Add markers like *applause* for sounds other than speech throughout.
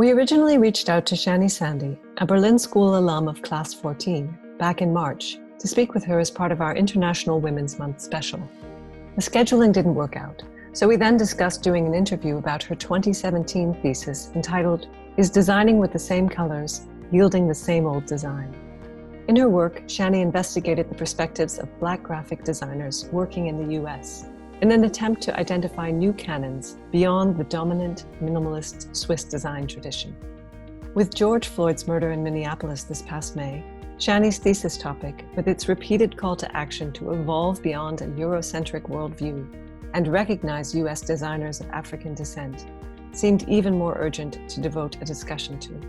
We originally reached out to Shani Sandy, a Berlin School alum of Class 14, back in March to speak with her as part of our International Women's Month special. The scheduling didn't work out, so we then discussed doing an interview about her 2017 thesis entitled Is Designing with the Same Colors Yielding the Same Old Design? In her work, Shani investigated the perspectives of Black graphic designers working in the US in an attempt to identify new canons beyond the dominant minimalist Swiss design tradition. With George Floyd's murder in Minneapolis this past May, Shani's thesis topic, with its repeated call to action to evolve beyond a Eurocentric worldview and recognize US designers of African descent, seemed even more urgent to devote a discussion to.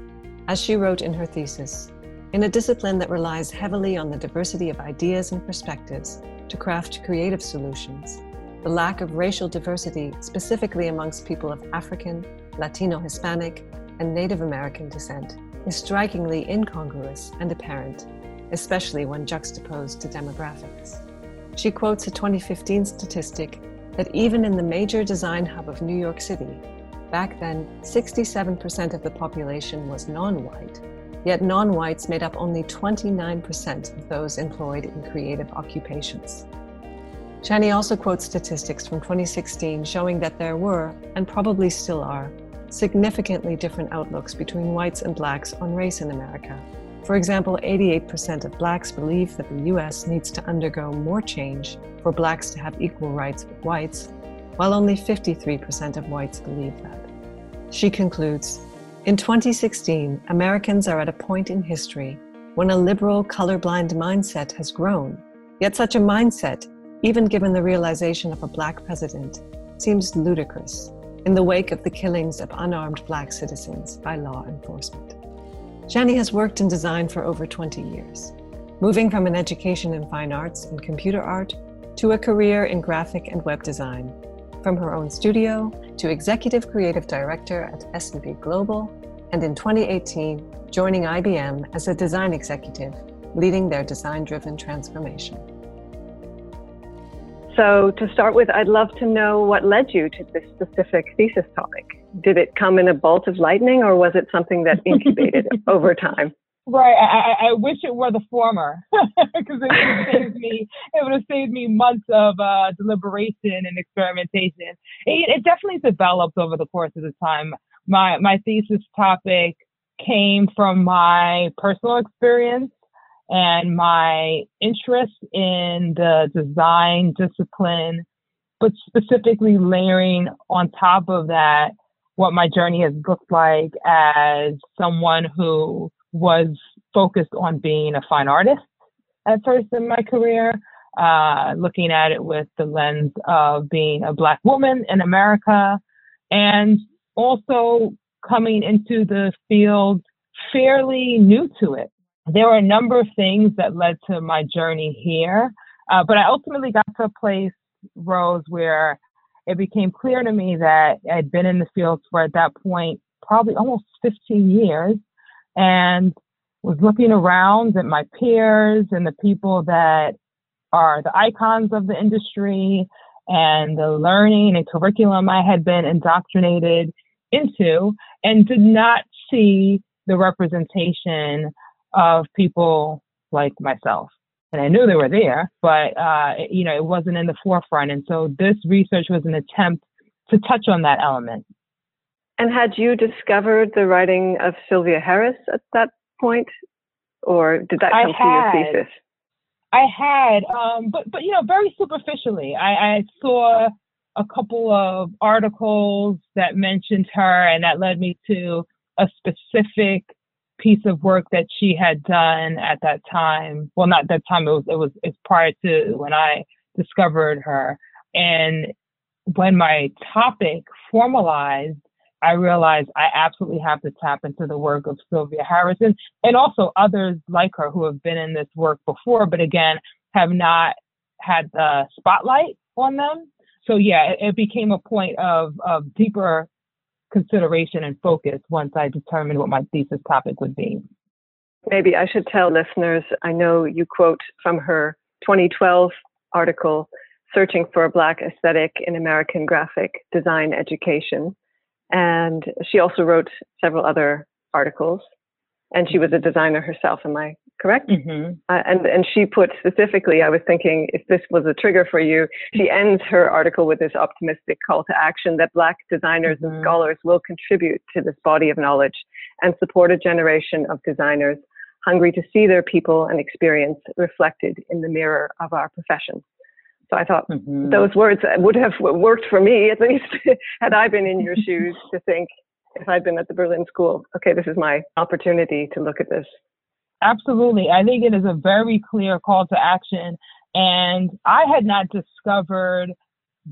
As she wrote in her thesis, in a discipline that relies heavily on the diversity of ideas and perspectives to craft creative solutions, the lack of racial diversity, specifically amongst people of African, Latino, Hispanic, and Native American descent, is strikingly incongruous and apparent, especially when juxtaposed to demographics. She quotes a 2015 statistic that even in the major design hub of New York City, back then 67% of the population was non white, yet non whites made up only 29% of those employed in creative occupations. Shani also quotes statistics from 2016 showing that there were, and probably still are, significantly different outlooks between whites and blacks on race in America. For example, 88% of blacks believe that the US needs to undergo more change for blacks to have equal rights with whites, while only 53% of whites believe that. She concludes In 2016, Americans are at a point in history when a liberal, colorblind mindset has grown. Yet such a mindset even given the realization of a black president, seems ludicrous in the wake of the killings of unarmed black citizens by law enforcement. Shani has worked in design for over 20 years, moving from an education in fine arts and computer art to a career in graphic and web design, from her own studio to executive creative director at S&P Global, and in 2018, joining IBM as a design executive, leading their design-driven transformation. So, to start with, I'd love to know what led you to this specific thesis topic. Did it come in a bolt of lightning, or was it something that incubated *laughs* over time? Right. I, I, wish it were the former, *laughs* because it would have saved me. It would have saved me months of uh, deliberation and experimentation. It, it definitely developed over the course of the time. My my thesis topic came from my personal experience and my interest in the design discipline, but specifically layering on top of that what my journey has looked like as someone who was focused on being a fine artist at first in my career, uh, looking at it with the lens of being a Black woman in America, and also coming into the field fairly new to it there were a number of things that led to my journey here, uh, but I ultimately got to a place, Rose, where it became clear to me that I'd been in the field for at that point probably almost 15 years and was looking around at my peers and the people that are the icons of the industry and the learning and curriculum I had been indoctrinated into and did not see the representation of people like myself. And I knew they were there, but uh, you know, it wasn't in the forefront. And so this research was an attempt to touch on that element. And had you discovered the writing of Sylvia Harris at that point, or did that come from your thesis? I had, um, but but you know, very superficially. I, I saw a couple of articles that mentioned her, and that led me to a specific piece of work that she had done at that time. Well, not that time. It was it was it's prior to when I discovered her. And when my topic formalized, I realized I absolutely have to tap into the work of Sylvia Harrison and also others like her who have been in this work before, but again have not had the spotlight on them. So yeah, it, it became a point of of deeper consideration and focus once I determined what my thesis topic would be. Maybe I should tell listeners I know you quote from her 2012 article, Searching for a Black Aesthetic in American Graphic Design Education. And she also wrote several other articles. And she was a designer herself, am I correct? Mm-hmm. Uh, and and she put specifically, I was thinking if this was a trigger for you, she ends her article with this optimistic call to action that Black designers mm-hmm. and scholars will contribute to this body of knowledge and support a generation of designers hungry to see their people and experience reflected in the mirror of our profession. So I thought mm-hmm. those words would have worked for me, at least, *laughs* had I been in your shoes to think, if I'd been at the Berlin School, okay, this is my opportunity to look at this. Absolutely. I think it is a very clear call to action. And I had not discovered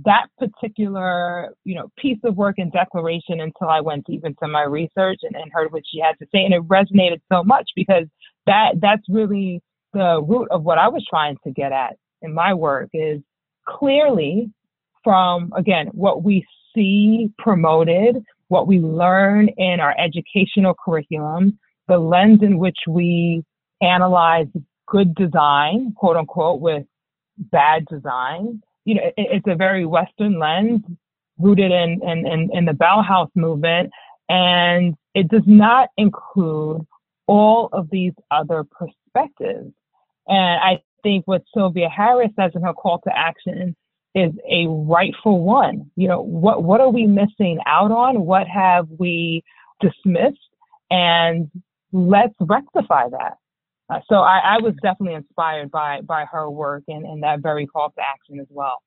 that particular, you know, piece of work and declaration until I went deep into my research and, and heard what she had to say. And it resonated so much because that that's really the root of what I was trying to get at in my work is clearly from again what we see promoted, what we learn in our educational curriculum, the lens in which we analyze good design, quote unquote, with bad design. You know, it, it's a very Western lens rooted in, in, in, in the Bauhaus movement, and it does not include all of these other perspectives. And I think what Sylvia Harris says in her call to action is a rightful one. You know, what what are we missing out on? What have we dismissed? And let's rectify that. Uh, so I, I, was definitely inspired by by her work and, and that very call to action as well.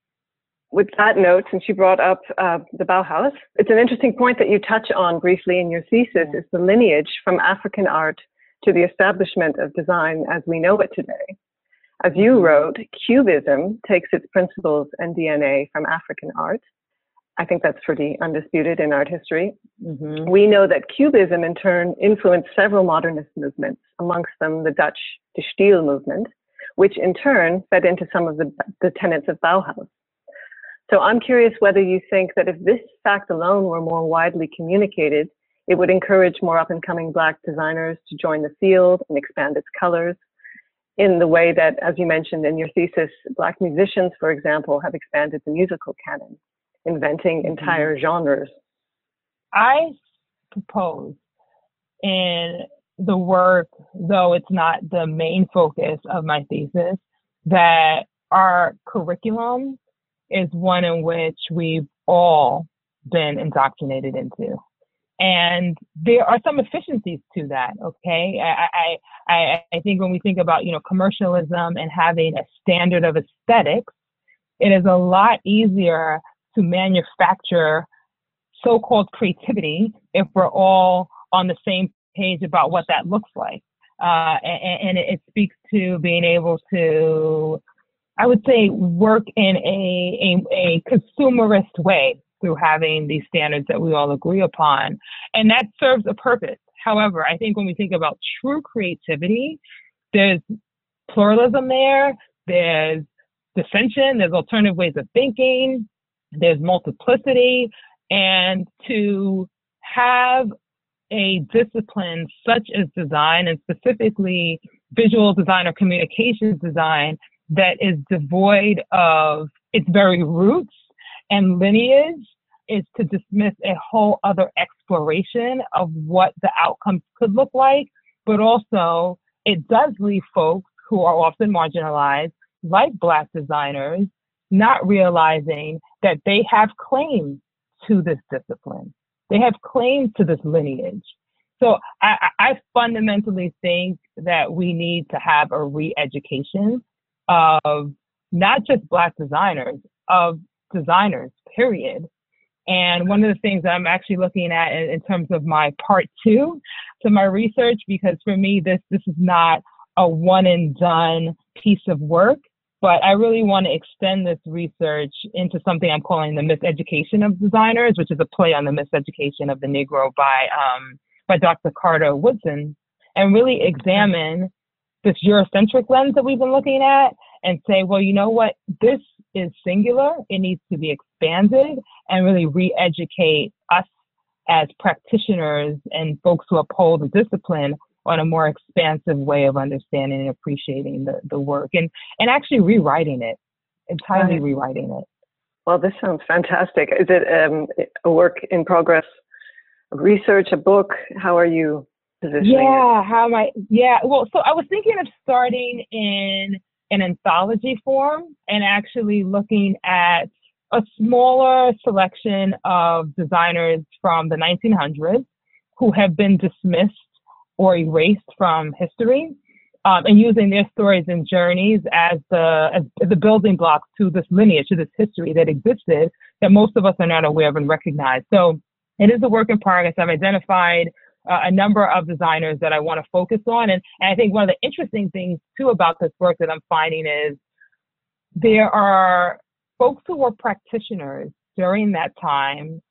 With that note, since you brought up uh, the Bauhaus, it's an interesting point that you touch on briefly in your thesis is the lineage from African art to the establishment of design as we know it today. As you mm-hmm. wrote, Cubism takes its principles and DNA from African art. I think that's pretty undisputed in art history. Mm-hmm. We know that Cubism, in turn, influenced several modernist movements, amongst them the Dutch De Stijl movement, which in turn fed into some of the, the tenets of Bauhaus. So I'm curious whether you think that if this fact alone were more widely communicated, it would encourage more up and coming Black designers to join the field and expand its colors in the way that, as you mentioned in your thesis, Black musicians, for example, have expanded the musical canon, inventing mm-hmm. entire genres. I propose in the work, though it's not the main focus of my thesis, that our curriculum is one in which we've all been indoctrinated into. And there are some efficiencies to that. Okay. I, I, I think when we think about, you know, commercialism and having a standard of aesthetics, it is a lot easier to manufacture so-called creativity if we're all on the same page about what that looks like. Uh, and, and, it speaks to being able to, I would say, work in a, a, a consumerist way through having these standards that we all agree upon. And that serves a purpose. However, I think when we think about true creativity, there's pluralism there, there's dissension, there's alternative ways of thinking, there's multiplicity, and to have a discipline such as design and specifically visual design or communications design that is devoid of its very roots and lineage is to dismiss a whole other exploration of what the outcomes could look like, but also it does leave folks who are often marginalized, like Black designers, not realizing that they have claim to this discipline. They have claim to this lineage. So I, I fundamentally think that we need to have a re-education of not just Black designers, of designers, period. And one of the things that I'm actually looking at in, in, terms of my part two to my research, because for me, this, this is not a one and done piece of work, but I really want to extend this research into something I'm calling the miseducation of designers, which is a play on the miseducation of the Negro by, um, by Dr. Carter Woodson, and really examine this Eurocentric lens that we've been looking at and say, well, you know what? This is singular. It needs to be expanded and really re-educate us as practitioners and folks who uphold the discipline on a more expansive way of understanding and appreciating the, the work and, and actually rewriting it, entirely right. rewriting it. Well, this sounds fantastic. Is it um, a work in progress research, a book? How are you positioning yeah, it? how am I? Yeah, well, so I was thinking of starting in an anthology form and actually looking at a smaller selection of designers from the 1900s who have been dismissed or erased from history um, and using their stories and journeys as the as the building blocks to this lineage, to this history that existed that most of us are not aware of and recognize. So it is a work in progress. I've identified uh, a number of designers that I want to focus on, and, and I think one of the interesting things too about this work that I'm finding is there are folks who were practitioners during that time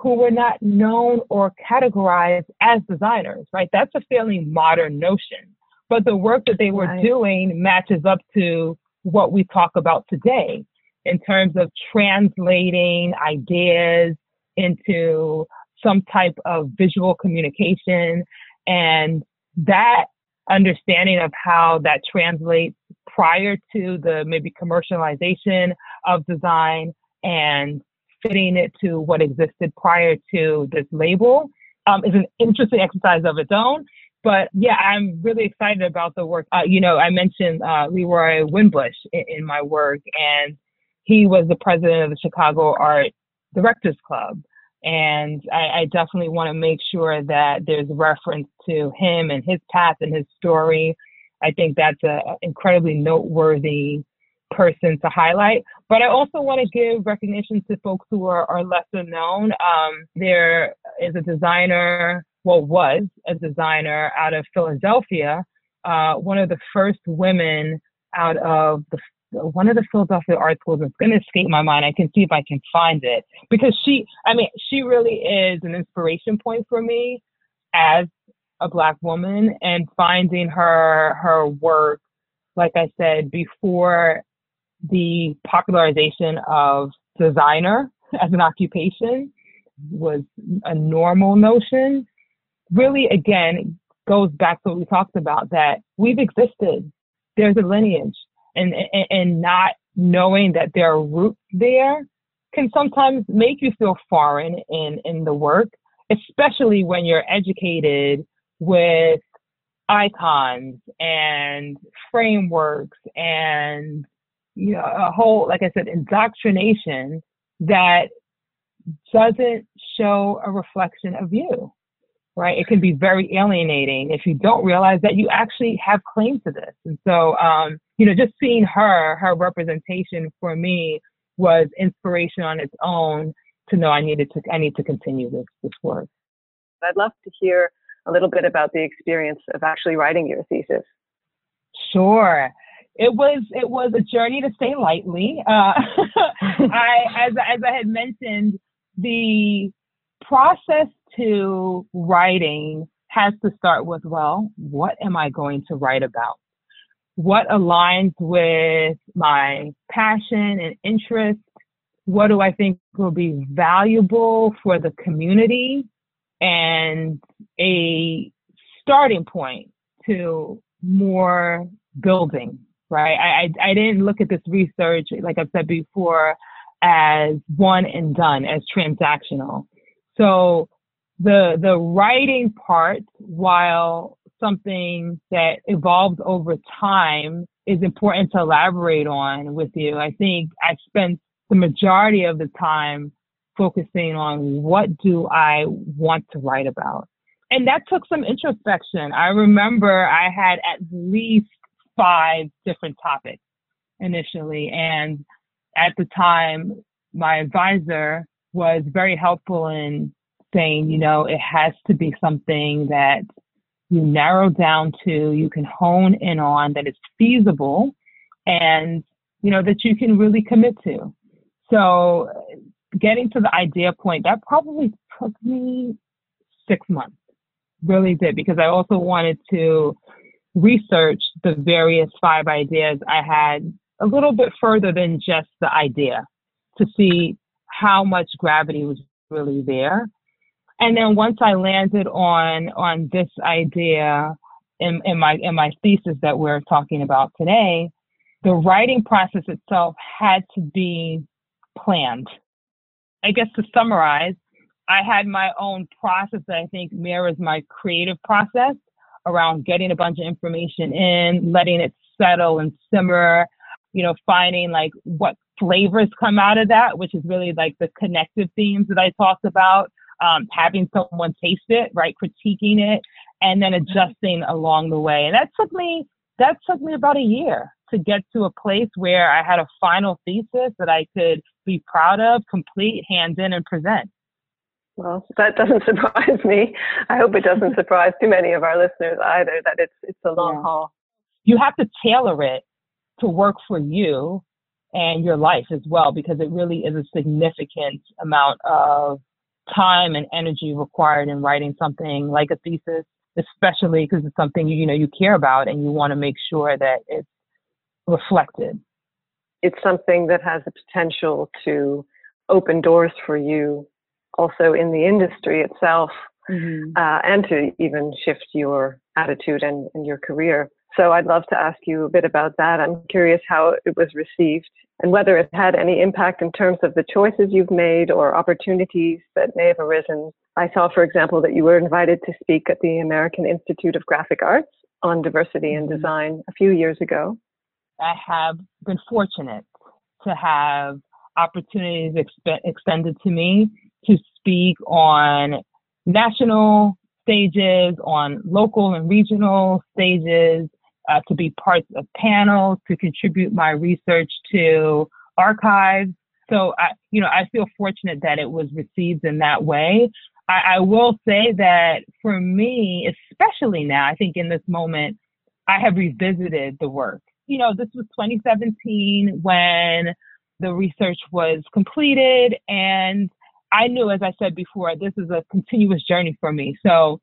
who were not known or categorized as designers, right? That's a fairly modern notion but the work that they were right. doing matches up to what we talk about today in terms of translating ideas into some type of visual communication and that understanding of how that translates prior to the maybe commercialization of design and fitting it to what existed prior to this label um, is an interesting exercise of its own but yeah, I'm really excited about the work. Uh, you know, I mentioned uh, Leroy Winbush in, in, my work, and he was the president of the Chicago Art Directors Club. And I, I definitely want to make sure that there's reference to him and his path and his story. I think that's an incredibly noteworthy person to highlight. But I also want to give recognition to folks who are, are lesser known. Um, there is a designer well, was a designer out of Philadelphia, uh, one of the first women out of the one of the Philadelphia art schools. It's going to escape my mind. I can see if I can find it because she, I mean, she really is an inspiration point for me as a black woman and finding her her work, like I said before, the popularization of designer as an occupation was a normal notion really, again, goes back to what we talked about that we've existed. There's a lineage, and, and, and not knowing that there are roots there can sometimes make you feel foreign in, in the work, especially when you're educated with icons and frameworks and you know a whole like i said indoctrination that doesn't show a reflection of you right? It can be very alienating if you don't realize that you actually have claim to this. And so, um, you know, just seeing her, her representation for me was inspiration on its own to know I needed to, I need to continue this, this work. I'd love to hear a little bit about the experience of actually writing your thesis. Sure. It was it was a journey to say lightly. Uh, *laughs* I as as I had mentioned, the process to writing has to start with well, what am I going to write about? What aligns with my passion and interest? What do I think will be valuable for the community? And a starting point to more building, right? I, I, I didn't look at this research, like I've said before, as one and done, as transactional. So the the writing part, while something that evolves over time, is important to elaborate on with you. I think I spent the majority of the time focusing on what do I want to write about. And that took some introspection. I remember I had at least five different topics initially. And at the time, my advisor was very helpful in saying, you know, it has to be something that you narrow down to, you can hone in on, that is feasible, and, you know, that you can really commit to. So getting to the idea point, that probably took me six months, really did, because I also wanted to research the various five ideas I had a little bit further than just the idea to see how much gravity was really there and then once I landed on on this idea in, in my in my thesis that we're talking about today, the writing process itself had to be planned. I guess to summarize, I had my own process that I think mirrors my creative process around getting a bunch of information in, letting it settle and simmer, you know, finding like what flavors come out of that, which is really like the connective themes that I talked about, um, having someone taste it, right, critiquing it, and then adjusting along the way. And that took me that took me about a year to get to a place where I had a final thesis that I could be proud of, complete, hand in, and present. Well, that doesn't *laughs* surprise me. I hope it doesn't *laughs* surprise too many of our listeners either that it's it's a long yeah. haul. You have to tailor it to work for you and your life as well because it really is a significant amount of time and energy required in writing something like a thesis, especially because it's something you, you know you care about and you want to make sure that it's reflected. It's something that has the potential to open doors for you also in the industry itself mm-hmm. uh, and to even shift your attitude and, and your career. So I'd love to ask you a bit about that. I'm curious how it was received and whether it had any impact in terms of the choices you've made or opportunities that may have arisen. I saw, for example, that you were invited to speak at the American Institute of Graphic Arts on diversity and mm-hmm. design a few years ago. I have been fortunate to have opportunities exp- extended to me to speak on national stages, on local and regional stages, uh, to be parts of panels, to contribute my research to archives. So I, you know, I feel fortunate that it was received in that way. I, I will say that for me, especially now, I think in this moment, I have revisited the work. You know, this was 2017 when the research was completed and I knew, as I said before, this is a continuous journey for me. So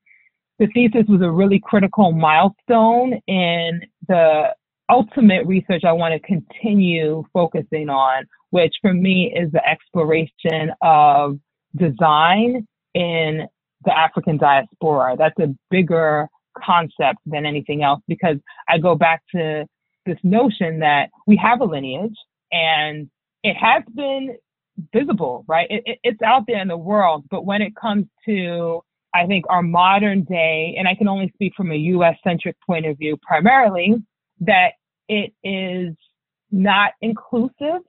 the thesis was a really critical milestone in the ultimate research I want to continue focusing on, which for me is the exploration of design in the African diaspora. That's a bigger concept than anything else because I go back to this notion that we have a lineage and it has been visible, right? It, it, it's out there in the world. But when it comes to, I think, our modern day, and I can only speak from a US centric point of view primarily, that it is not inclusive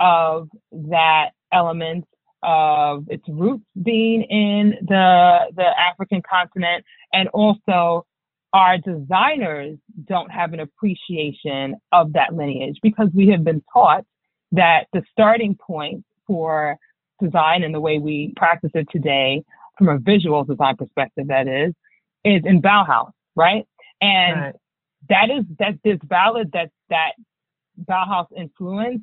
of that element of its roots being in the the African continent and also our designers don't have an appreciation of that lineage because we have been taught that the starting point for design and the way we practice it today, from a visual design perspective, that is, is in Bauhaus, right? And right. that is that is valid that that Bauhaus influence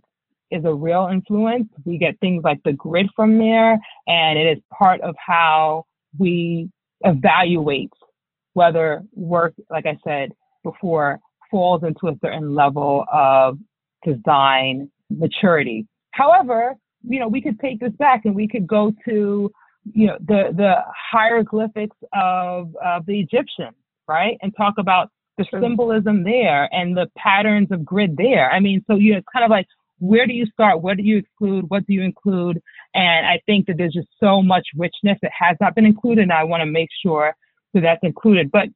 is a real influence. We get things like the grid from there, and it is part of how we evaluate whether work, like I said before, falls into a certain level of design maturity. However, you know, we could take this back and we could go to, you know, the the hieroglyphics of of the Egyptians, right, and talk about the symbolism there and the patterns of grid there. I mean, so you know, it's kind of like where do you start? What do you exclude? What do you include? And I think that there's just so much richness that has not been included, and I want to make sure that that's included. But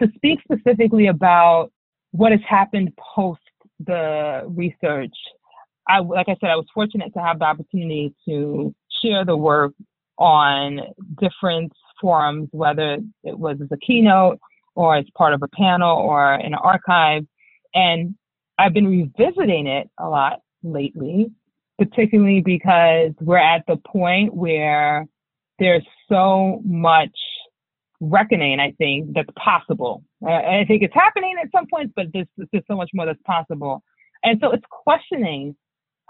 to speak specifically about what has happened post the research I, like I said, I was fortunate to have the opportunity to share the work on different forums, whether it was as a keynote or as part of a panel or in an archive. And I've been revisiting it a lot lately, particularly because we're at the point where there's so much reckoning, I think, that's possible. I think it's happening at some points, but there's, there's so much more that's possible. And so it's questioning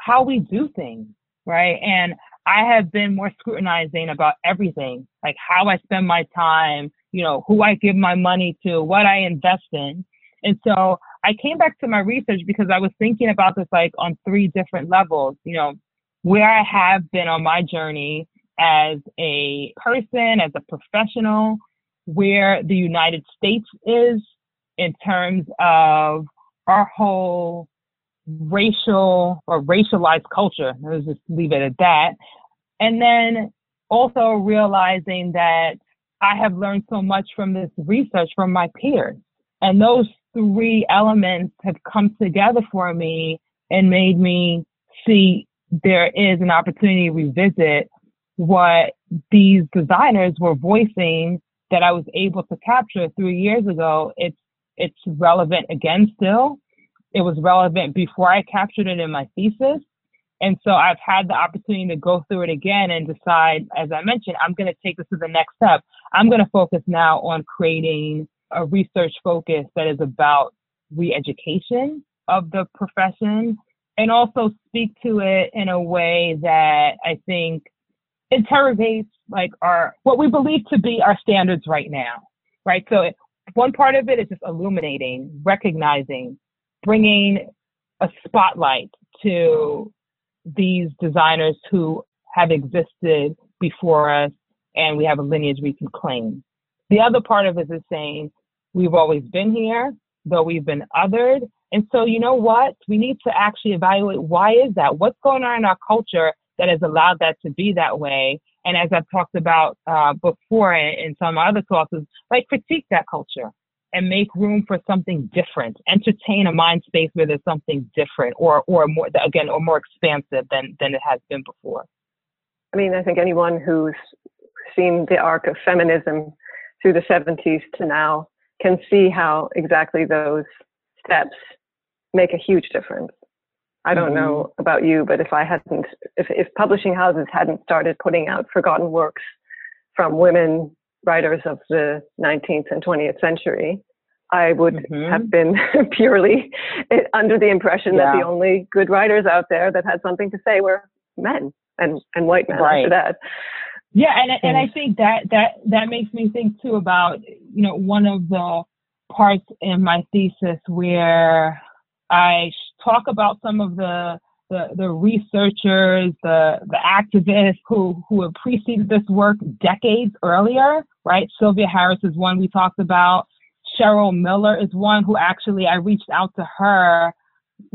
how we do things, right? And I have been more scrutinizing about everything, like how I spend my time, you know, who I give my money to, what I invest in. And so I came back to my research because I was thinking about this like on three different levels, you know, where I have been on my journey as a person, as a professional, where the United States is in terms of our whole racial or racialized culture. Let's just leave it at that. And then also realizing that I have learned so much from this research from my peers. And those three elements have come together for me and made me see there is an opportunity to revisit what these designers were voicing that I was able to capture three years ago. It's it's relevant again still. It was relevant before I captured it in my thesis. And so I've had the opportunity to go through it again and decide, as I mentioned, I'm going to take this to the next step. I'm going to focus now on creating a research focus that is about re-education of the profession and also speak to it in a way that I think interrogates like our what we believe to be our standards right now, right? So it, one part of it is just illuminating, recognizing, bringing a spotlight to these designers who have existed before us and we have a lineage we can claim. The other part of it is saying we've always been here, though we've been othered. And so, you know what? We need to actually evaluate why is that? What's going on in our culture that has allowed that to be that way? And as I've talked about uh, before in, some other talks, like critique that culture and make room for something different. Entertain a mind space where there's something different, or or more again, or more expansive than than it has been before. I mean, I think anyone who's seen the arc of feminism through the 70s to now can see how exactly those steps make a huge difference. I don't mm-hmm. know about you, but if I hadn't, if, if publishing houses hadn't started putting out forgotten works from women writers of the 19th and 20th century, I would mm-hmm. have been *laughs* purely under the impression yeah. that the only good writers out there that had something to say were men and, and white men right. after that. Yeah, and and I think that that that makes me think too about you know one of the parts in my thesis where I talk about some of the the, the researchers, the the activists who who have preceded this work decades earlier, right? Sylvia Harris is one we talked about. Cheryl Miller is one who actually I reached out to her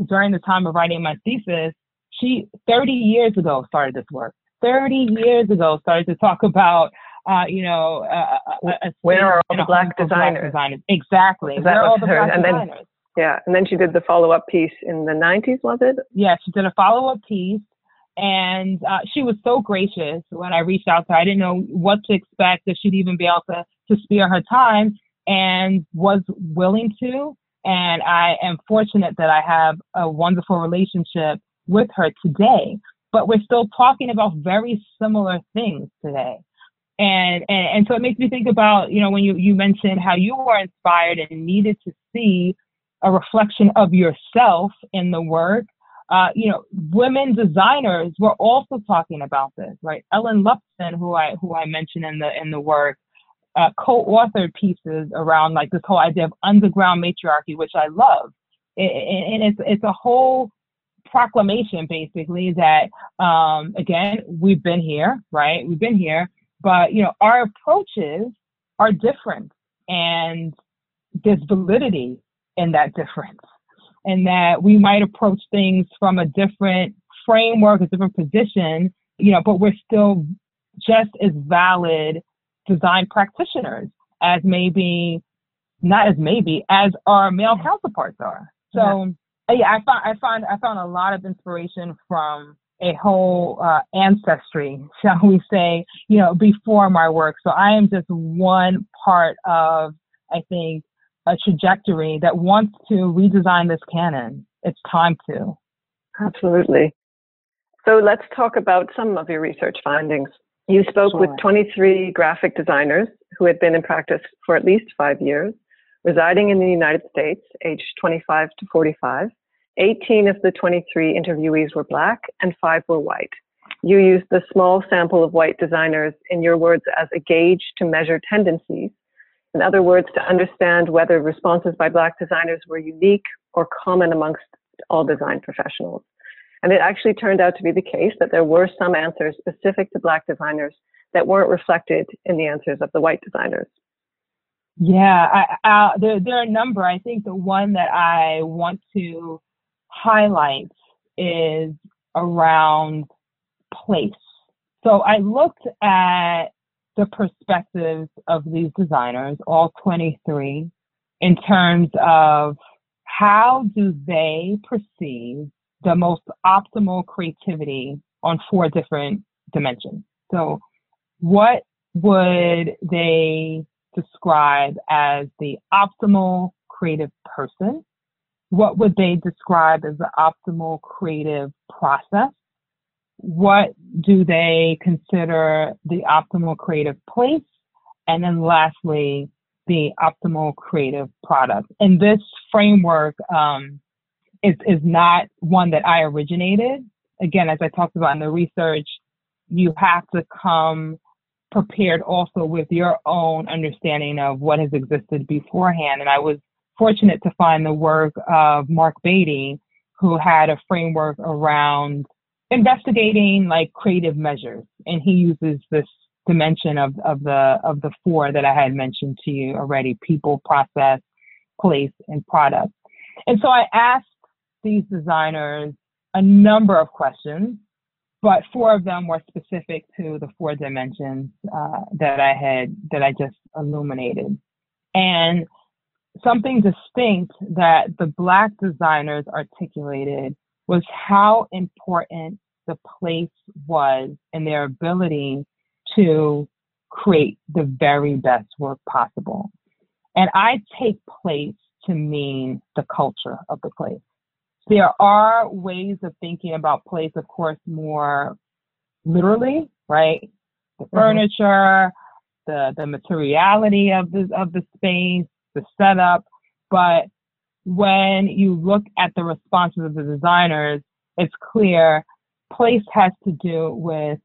during the time of writing my thesis. She 30 years ago started this work. 30 years ago started to talk about uh, you know, uh, a, a where are all the black designers? black designers? Exactly. Where are all the her? black and designers? Yeah, and then she did the follow-up piece in the 90s, was it? Yeah, she did a follow-up piece, and uh, she was so gracious when I reached out to her. I didn't know what to expect, if she'd even be able to, to spare her time, and was willing to. And I am fortunate that I have a wonderful relationship with her today. But we're still talking about very similar things today. And, and and so it makes me think about you know when you you mentioned how you were inspired and needed to see a reflection of yourself in the work. Uh, you know, women designers were also talking about this, right? Ellen Lupton, who I who I mentioned in the in the work, uh, co-authored pieces around like this whole idea of underground matriarchy, which I love. and it's it's a whole proclamation basically that um, again we've been here, right? We've been here, but you know our approaches are different, and there's validity in that difference and that we might approach things from a different framework, a different position, you know, but we're still just as valid design practitioners as maybe not as maybe as our male counterparts are. So yeah, yeah I found I found I found a lot of inspiration from a whole uh, ancestry, *laughs* shall we say, you know, before my work. So I am just one part of I think a trajectory that wants to redesign this canon. It's time to. Absolutely. So let's talk about some of your research findings. You spoke sure. with 23 graphic designers who had been in practice for at least five years, residing in the United States, aged 25 to 45. 18 of the 23 interviewees were black and five were white. You used the small sample of white designers, in your words, as a gauge to measure tendencies in other words, to understand whether responses by Black designers were unique or common amongst all design professionals. And it actually turned out to be the case that there were some answers specific to Black designers that weren't reflected in the answers of the white designers. Yeah, I, uh, there, there are a number. I think the one that I want to highlight is around place, So I looked at the perspectives of these designers, all 23, in terms of how do they perceive the most optimal creativity on four different dimensions. So what would they describe as the optimal creative person? What would they describe as the optimal creative process? What do they consider the optimal creative place? And then lastly, the optimal creative product. And this framework um, is, is not one that I originated. Again, as I talked about in the research, you have to come prepared also with your own understanding of what has existed beforehand. And I was fortunate to find the work of Mark Batey, who had a framework around investigating like creative measures. And he uses this dimension of, of the of the four that I had mentioned to you already, people, process, place, and product. And so I asked these designers a number of questions but four of them were specific to the four dimensions uh, that I had that I just illuminated. And something distinct that the Black designers articulated was how important the place was in their ability to create the very best work possible. And I take place to mean the culture of the place there are ways of thinking about place, of course, more literally, right? The mm-hmm. furniture, the the materiality of the of the space, the setup. But when you look at the responses of the designers, it's clear place has to do with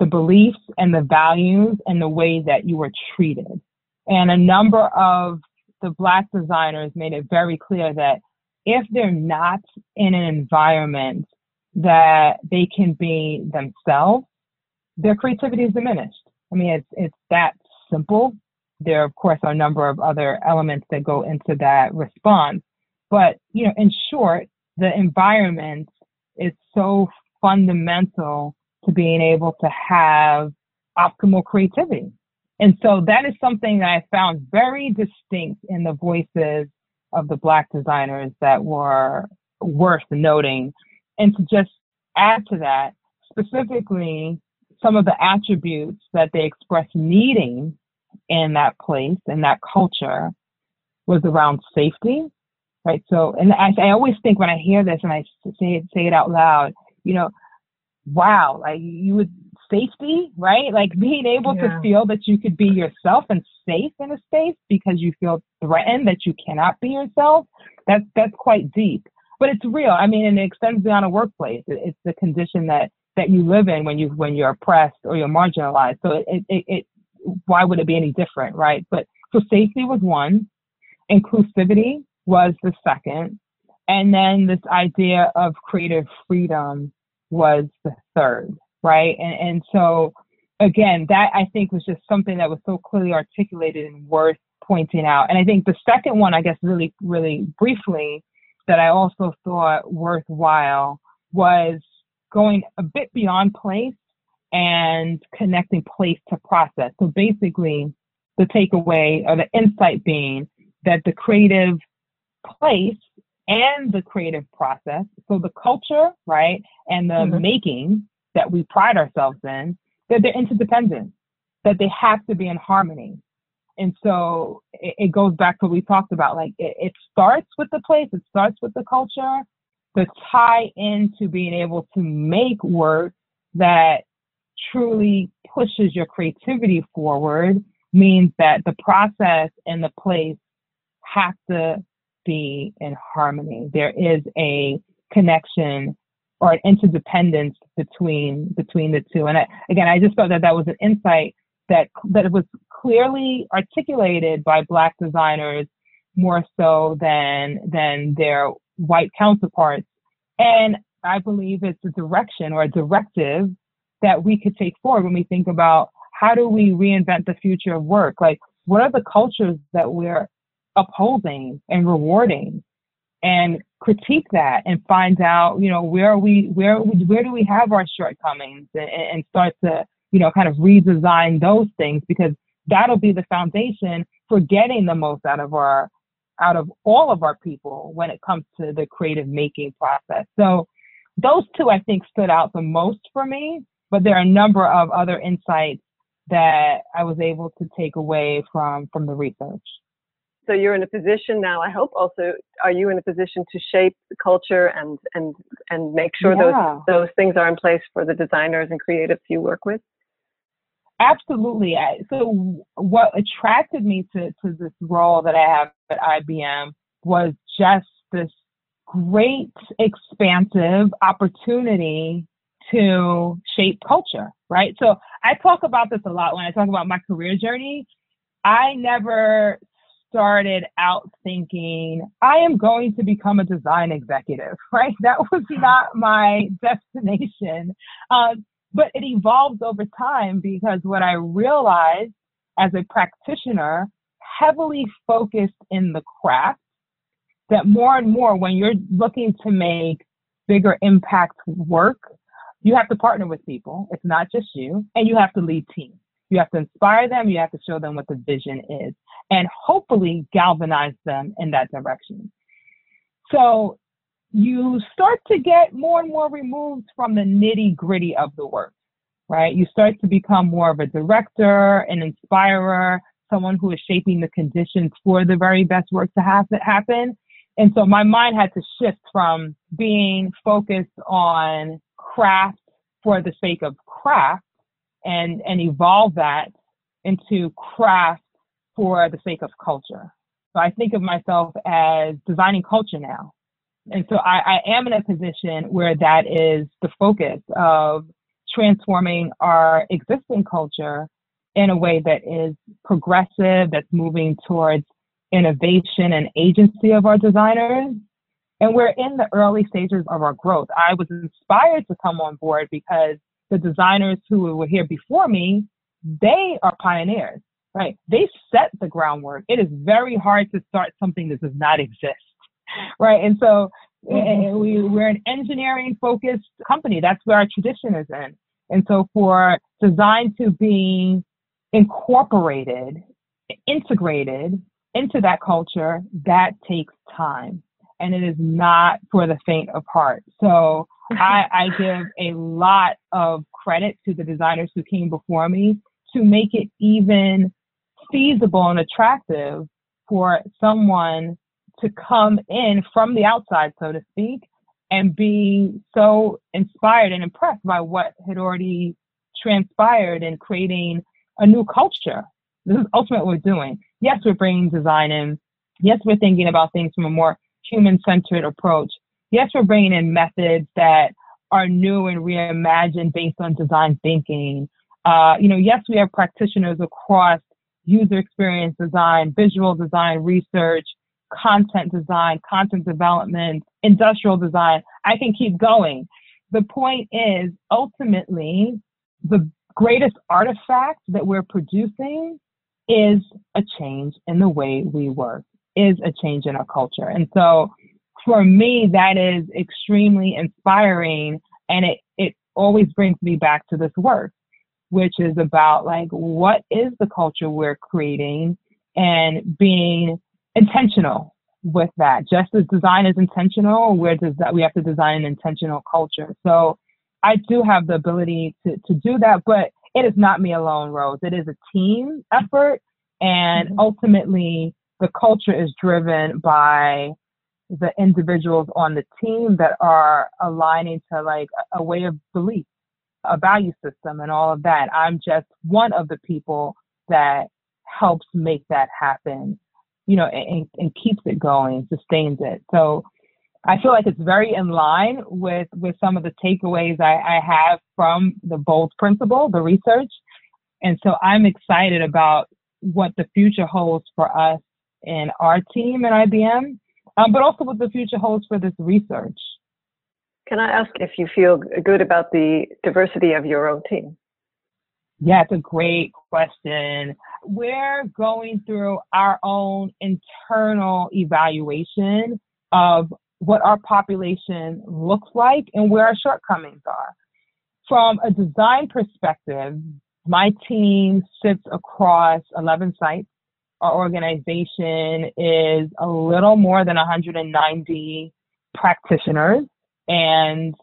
the beliefs and the values and the way that you were treated. And a number of the black designers made it very clear that if they're not in an environment that they can be themselves, their creativity is diminished. I mean, it's it's that simple. There, of course, are a number of other elements that go into that response. But you know, in short, the environment is so fundamental to being able to have optimal creativity. And so that is something that I found very distinct in the voices of the black designers that were worth noting. And to just add to that, specifically some of the attributes that they expressed needing in that place, in that culture, was around safety, right? So, and I, I always think when I hear this and I say it, say it out loud, you know, wow, like you would safety, right? Like being able yeah. to feel that you could be yourself and safe in a space because you feel threatened that you cannot be yourself. That's that's quite deep, but it's real. I mean, and it extends beyond a workplace. It's the condition that that you live in when you when you're oppressed or you're marginalized. So it it, it why would it be any different, right? But so safety was one, inclusivity was the second, and then this idea of creative freedom was the third right? And and so again, that I think was just something that was so clearly articulated and worth pointing out. And I think the second one, I guess, really, really briefly, that I also thought worthwhile was going a bit beyond place and connecting place to process. So basically, the takeaway or the insight being that the creative place and the creative process, so the culture, right, and the mm-hmm. making that we pride ourselves in, that they're interdependent, that they have to be in harmony. And so it, it goes back to what we talked about. Like it, it starts with the place, it starts with the culture, to tie into being able to make work that truly pushes your creativity forward means that the process and the place have to be in harmony. There is a connection or an interdependence between between the two. And I, again, I just felt that that was an insight that that was clearly articulated by Black designers more so than than their white counterparts. And I believe it's a direction or a directive that we could take forward when we think about how do we reinvent the future of work? Like, what are the cultures that we're upholding and rewarding? and critique that and find out, you know, where are we, where where do we have our shortcomings, and, and start to you know, kind of redesign those things because that'll be the foundation for getting the most out of our out of all of our people when it comes to the creative making process. So those two I think stood out the most for me, but there are a number of other insights that I was able to take away from from the research. So you're in a position now, I hope also are you in a position to shape the culture and and and make sure yeah. those those things are in place for the designers and creatives you work with? Absolutely. So what attracted me to, to this role that I have at IBM was just this great expansive opportunity to shape culture, right? So I talk about this a lot when I talk about my career journey. I never started out thinking I am going to become a design executive, *laughs* right? That was not my destination. Um, but it evolved over time because what I realized as a practitioner, heavily focused in the craft, that more and more when you're looking to make bigger impact work, you have to partner with people. It's not just you, and you have to lead teams. You have to inspire them, you have to show them what the vision is, and hopefully galvanize them in that direction. So you start to get more and more removed from the nitty gritty of the work, right? You start to become more of a director, an inspirer, someone who is shaping the conditions for the very best work to have happen. And so my mind had to shift from being focused on craft for the sake of craft and, and evolve that into craft for the sake of culture. So I think of myself as designing culture now. And so I, I am in a position where that is the focus of transforming our existing culture in a way that is progressive, that's moving towards innovation and agency of our designers. And we're in the early stages of our growth. I was inspired to come on board because the designers who were here before me, they are pioneers, right? They set the groundwork. It is very hard to start something that does not exist, *laughs* right? And so mm-hmm. we, we're an engineering focused company. That's where our tradition is in. And so for design to be incorporated, integrated into that culture, that takes time. And it is not for the faint of heart. So *laughs* I, I give a lot of credit to the designers who came before me to make it even feasible and attractive for someone to come in from the outside, so to speak, and be so inspired and impressed by what had already transpired in creating a new culture. This is ultimately what we're doing. Yes, we're bringing design in. Yes, we're thinking about things from a more human centered approach. Yes, we're bringing in methods that are new and reimagined based on design thinking. Uh, you know, yes, we have practitioners across user experience design, visual design, research, content design, content development, industrial design. I can keep going. The point is ultimately the greatest artifact that we're producing is a change in the way we work, is a change in our culture. And so for me, that is extremely inspiring. And it, it always brings me back to this work, which is about like, what is the culture we're creating and being intentional with that. Just as design is intentional, where does that we have to design an intentional culture. So I do have the ability to, to do that, but it is not me alone, Rose. It is a team effort. And mm-hmm. ultimately, the culture is driven by the individuals on the team that are aligning to like a way of belief, a value system, and all of that. I'm just one of the people that helps make that happen, you know, and, and keeps it going, sustains it. So I feel like it's very in line with with some of the takeaways I, I have from the BOLD principle, the research. And so I'm excited about what the future holds for us and our team at IBM, um, but also what the future holds for this research. Can I ask if you feel good about the diversity of your own team? Yeah, it's a great question. We're going through our own internal evaluation of what our population looks like and where our shortcomings are. from a design perspective, my team sits across 11 sites. Our organization is a little more than 190 practitioners, and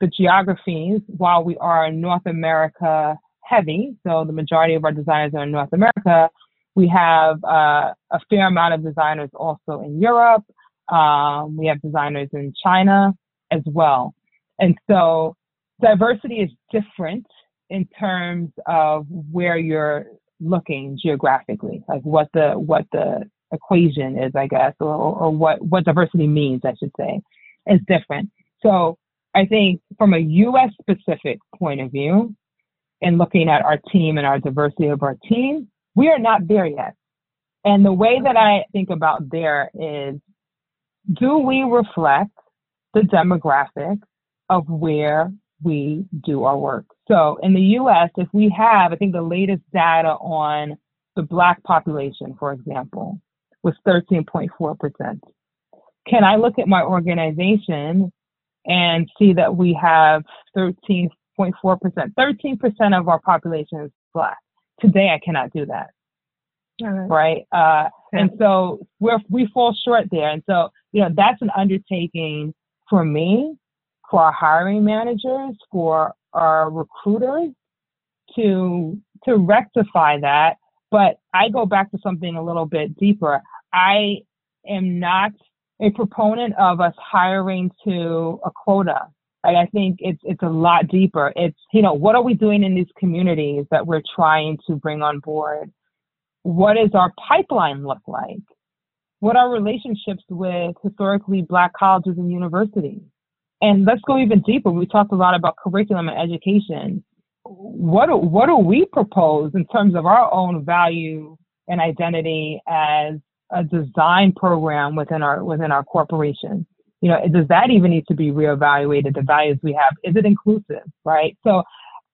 the geographies, while we are North America heavy, so the majority of our designers are in North America, we have uh, a fair amount of designers also in Europe. Um, we have designers in China as well. And so diversity is different in terms of where you're looking geographically, like what the what the equation is, I guess, or, or what what diversity means, I should say, is different. So I think from a U.S. specific point of view, in looking at our team and our diversity of our team, we are not there yet. And the way that I think about there is, do we reflect the demographic of where we do our work? So in the US, if we have, I think the latest data on the Black population, for example, was 13.4%. Can I look at my organization and see that we have 13.4%? 13% of our population is Black. Today, I cannot do that. Right. right? Uh, yeah. And so we're, we fall short there. And so, you know, that's an undertaking for me, for our hiring managers, for Uh, our recruiters to to rectify that. But I go back to something a little bit deeper. I am not a proponent of us hiring to a quota. Like I think it's it's a lot deeper. It's you know what are we doing in these communities that we're trying to bring on board? What does our pipeline look like? What are relationships with historically black colleges and universities? And let's go even deeper. We talked a lot about curriculum and education. What do, what do we propose in terms of our own value and identity as a design program within our within our corporation? You know, does that even need to be reevaluated? The values we have is it inclusive, right? So,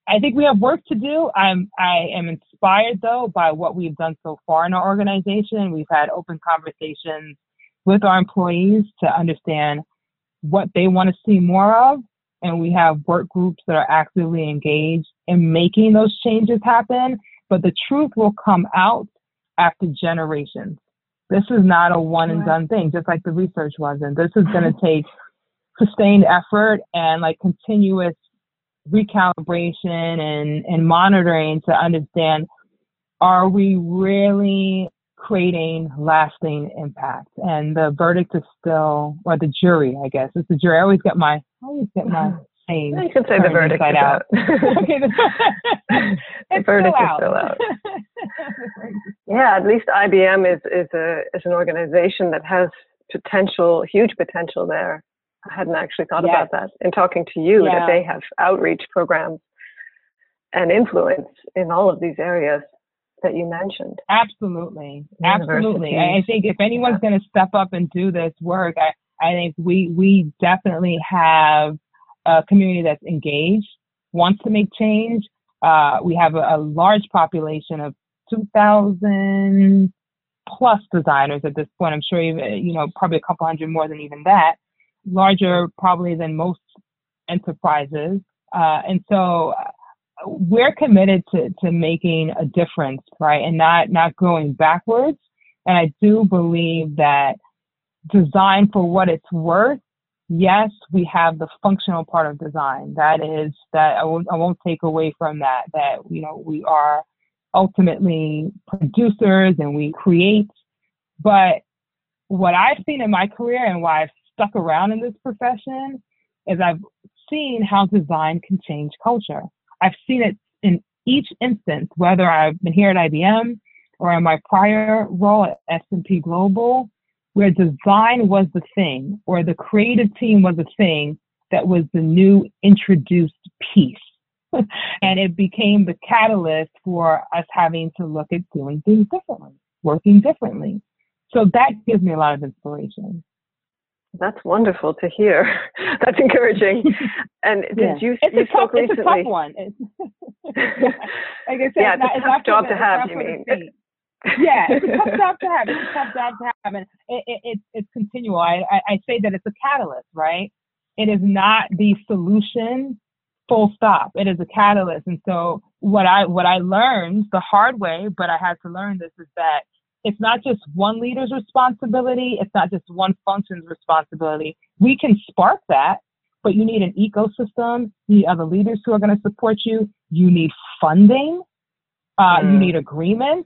I think we have work to do. I'm I am inspired though by what we've done so far in our organization. We've had open conversations with our employees to understand what they want to see more of. And we have work groups that are actively engaged in making those changes happen. But the truth will come out after generations. This is not a one and done thing, just like the research wasn't. This is going *laughs* to take sustained effort and like continuous recalibration and, and monitoring to understand are we really creating lasting impact. And the verdict is still, or the jury, I guess. It's the jury. I always get my, I always get my saying. You can say the verdict is out. okay, *laughs* *laughs* the, the verdict is still out. *laughs* yeah, at least IBM is is a is an organization that has potential, huge potential there. I hadn't actually thought yes. about that in talking to you yeah. that they have outreach programs and influence in all of these areas that you mentioned. Absolutely. Absolutely. I think if anyone's yeah. going to step up and do this work, I, I think we, we definitely have a community that's engaged, wants to make change. Uh, we have a, a, large population of 2,000 plus designers at this point. I'm sure even, you know, probably a couple hundred more than even that, larger probably than most enterprises. Uh, and so we're committed to, to making a difference, right? And not, not going backwards. And I do believe that design for what it's worth, yes, we have the functional part of design. That is that I won't, I won't take away from that, that, you know, we are ultimately producers and we create. But what I've seen in my career and why I've stuck around in this profession is I've seen how design can change culture. I've seen it in each instance, whether I've been here at IBM or in my prior role at S&P Global, where design was the thing or the creative team was the thing that was the new introduced piece. *laughs* and it became the catalyst for us having to look at doing things differently, working differently. So that gives me a lot of inspiration. That's wonderful to hear. *laughs* That's encouraging. *laughs* And did yeah. you it's you spoke tough, recently? It's a tough one. It's, *laughs* like I said, yeah, it's, not, a tough job to have. You mean? yeah, it's a tough job to have. It's a tough job to have, and it, it, it's it's continual. I, I I say that it's a catalyst, right? It is not the solution full stop. It is a catalyst. And so what I what I learned the hard way, but I had to learn this is that it's not just one leader's responsibility, it's not just one function's responsibility. We can spark that, but you need an ecosystem, you need other leaders who are going to support you, you need funding, uh, mm. you need agreement,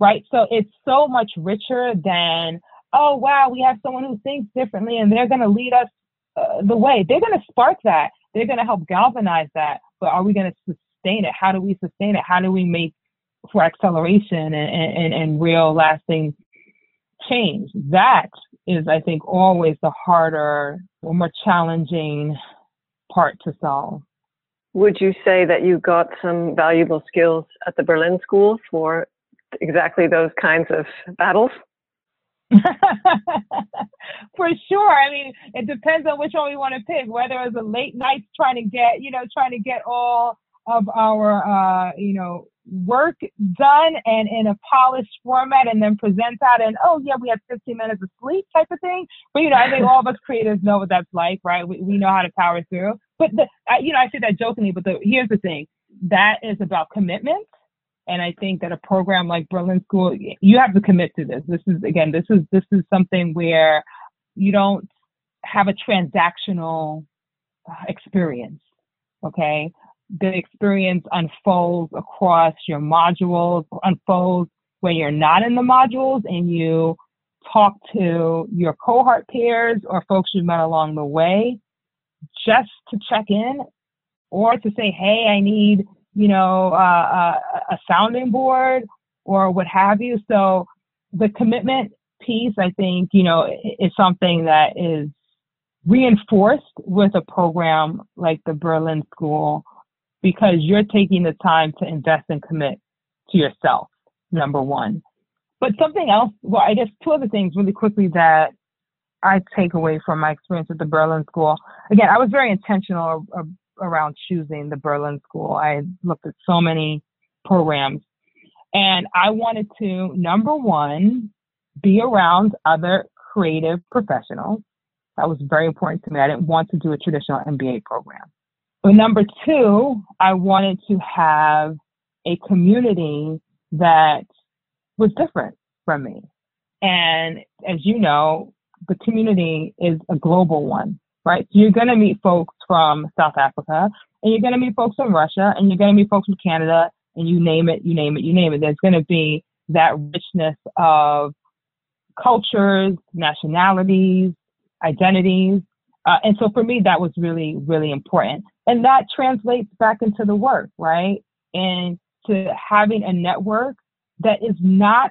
right? So it's so much richer than, oh, wow, we have someone who thinks differently and they're going to lead us uh, the way. They're going to spark that, they're going to help galvanize that, but are we going to sustain it? How do we sustain it? How do we make for acceleration and, and, and real lasting change? That is, I think, always the harder or more challenging part to solve. Would you say that you got some valuable skills at the Berlin School for exactly those kinds of battles? *laughs* For sure. I mean, it depends on which one we want to pick. Whether it's a late night trying to get, you know, trying to get all of our, uh, you know, work done and in a polished format and then present that and oh yeah we have 15 minutes of sleep type of thing. But you know i think all of us *laughs* creators know what that's like right? We, we know how to power through. But the, I, you know i say that jokingly but the, here's the thing. That is about commitment. And i think that a program like berlin school you have to commit to this. This is again this is this is something where you don't have a transactional uh, experience okay the experience unfolds across your modules, unfolds when you're not in the modules and you talk to your cohort peers or folks you've met along the way just to check in or to say, hey, I need, you know, uh, a, a sounding board or what have you. So the commitment piece, I think, you know, is something that is reinforced with a program like the Berlin School because you're taking the time to invest and commit to yourself, number one. But something else, well, I guess two other things really quickly that I take away from my experience at the Berlin School. Again, I was very intentional around choosing the Berlin School. I looked at so many programs and I wanted to, number one, be around other creative professionals. That was very important to me. I didn't want to do a traditional MBA program. But number two, I wanted to have a community that was different from me. And as you know, the community is a global one, right? So you're going to meet folks from South Africa, and you're going to meet folks from Russia, and you're going to meet folks from Canada, and you name it, you name it, you name it. There's going to be that richness of cultures, nationalities, identities. Uh, and so for me, that was really, really important. And that translates back into the work, right? And to having a network that is not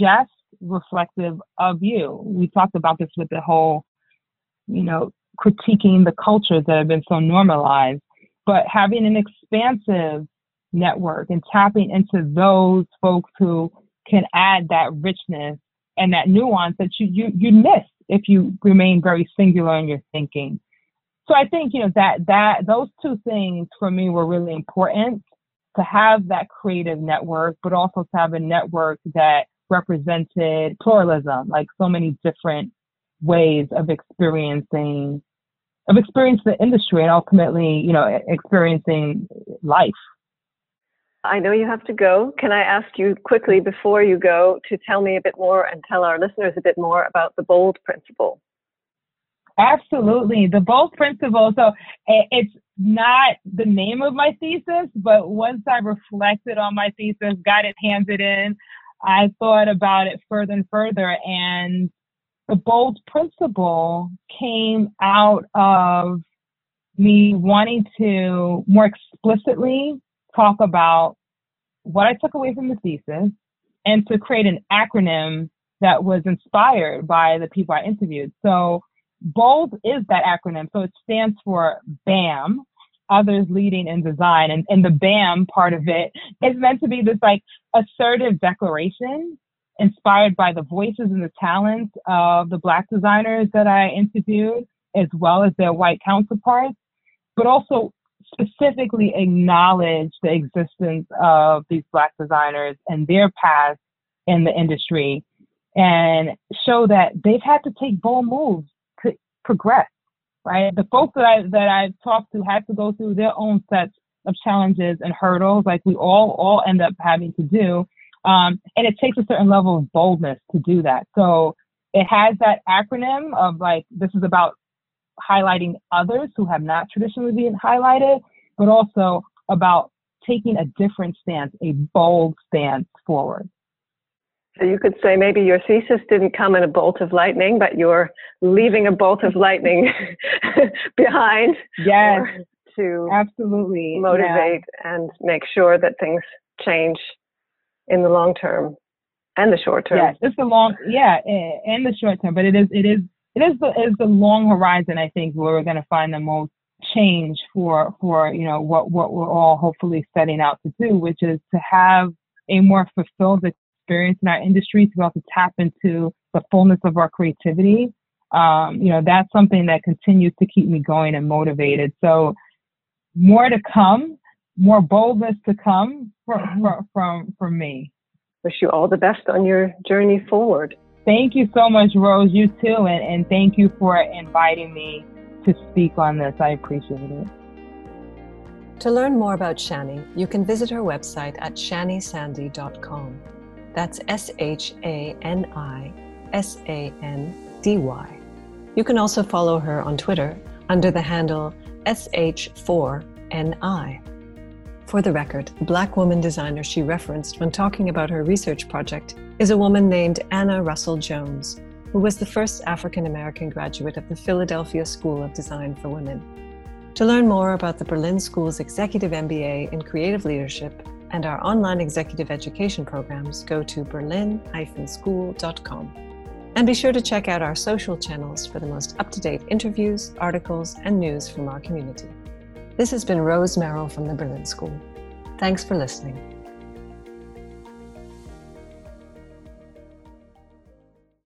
just reflective of you. We talked about this with the whole, you know, critiquing the cultures that have been so normalized, but having an expansive network and tapping into those folks who can add that richness and that nuance that you you you miss if you remain very singular in your thinking. So I think you know that that those two things for me were really important to have that creative network, but also to have a network that represented pluralism, like so many different ways of experiencing of experiencing the industry and ultimately, you know, experiencing life. I know you have to go. Can I ask you quickly before you go to tell me a bit more and tell our listeners a bit more about the BOLD principle? Absolutely. The BOLD principle. So it's not the name of my thesis, but once I reflected on my thesis, got it handed in, I thought about it further and further. And the BOLD principle came out of me wanting to more explicitly talk about what I took away from the thesis and to create an acronym that was inspired by the people I interviewed. So BOLD is that acronym. So it stands for BAM, others leading in design. And, and the BAM part of it is meant to be this like assertive declaration inspired by the voices and the talents of the Black designers that I interviewed, as well as their white counterparts, but also specifically acknowledge the existence of these Black designers and their past in the industry and show that they've had to take bold moves progress right? The folks that I that I talked to had to go through their own sets of challenges and hurdles, like we all all end up having to do. Um, and it takes a certain level of boldness to do that. So it has that acronym of like this is about highlighting others who have not traditionally been highlighted, but also about taking a different stance, a bold stance forward. So you could say maybe your thesis didn't come in a bolt of lightning, but you're leaving a bolt of lightning *laughs* behind. Yes. To absolutely motivate yeah. and make sure that things change in the long term and the short term. Yes, it's the long, yeah, and the short term. But it is, it is, it is the, is the long horizon. I think where we're going to find the most change for for you know what what we're all hopefully setting out to do, which is to have a more fulfilled experience in our industry to be able to tap into the fullness of our creativity. Um, you know, that's something that continues to keep me going and motivated. So more to come, more boldness to come from, from, from me. Wish you all the best on your journey forward. Thank you so much, Rose. You too. And, and thank you for inviting me to speak on this. I appreciate it. To learn more about Shani, you can visit her website at shanisandy.com. That's S H A N I S A N D Y. You can also follow her on Twitter under the handle SH4NI. For the record, the black woman designer she referenced when talking about her research project is a woman named Anna Russell Jones, who was the first African American graduate of the Philadelphia School of Design for Women. To learn more about the Berlin School's Executive MBA in Creative Leadership and our online executive education programs, go to berlin-school.com. And be sure to check out our social channels for the most up to date interviews, articles, and news from our community. This has been Rose Merrill from the Berlin School. Thanks for listening.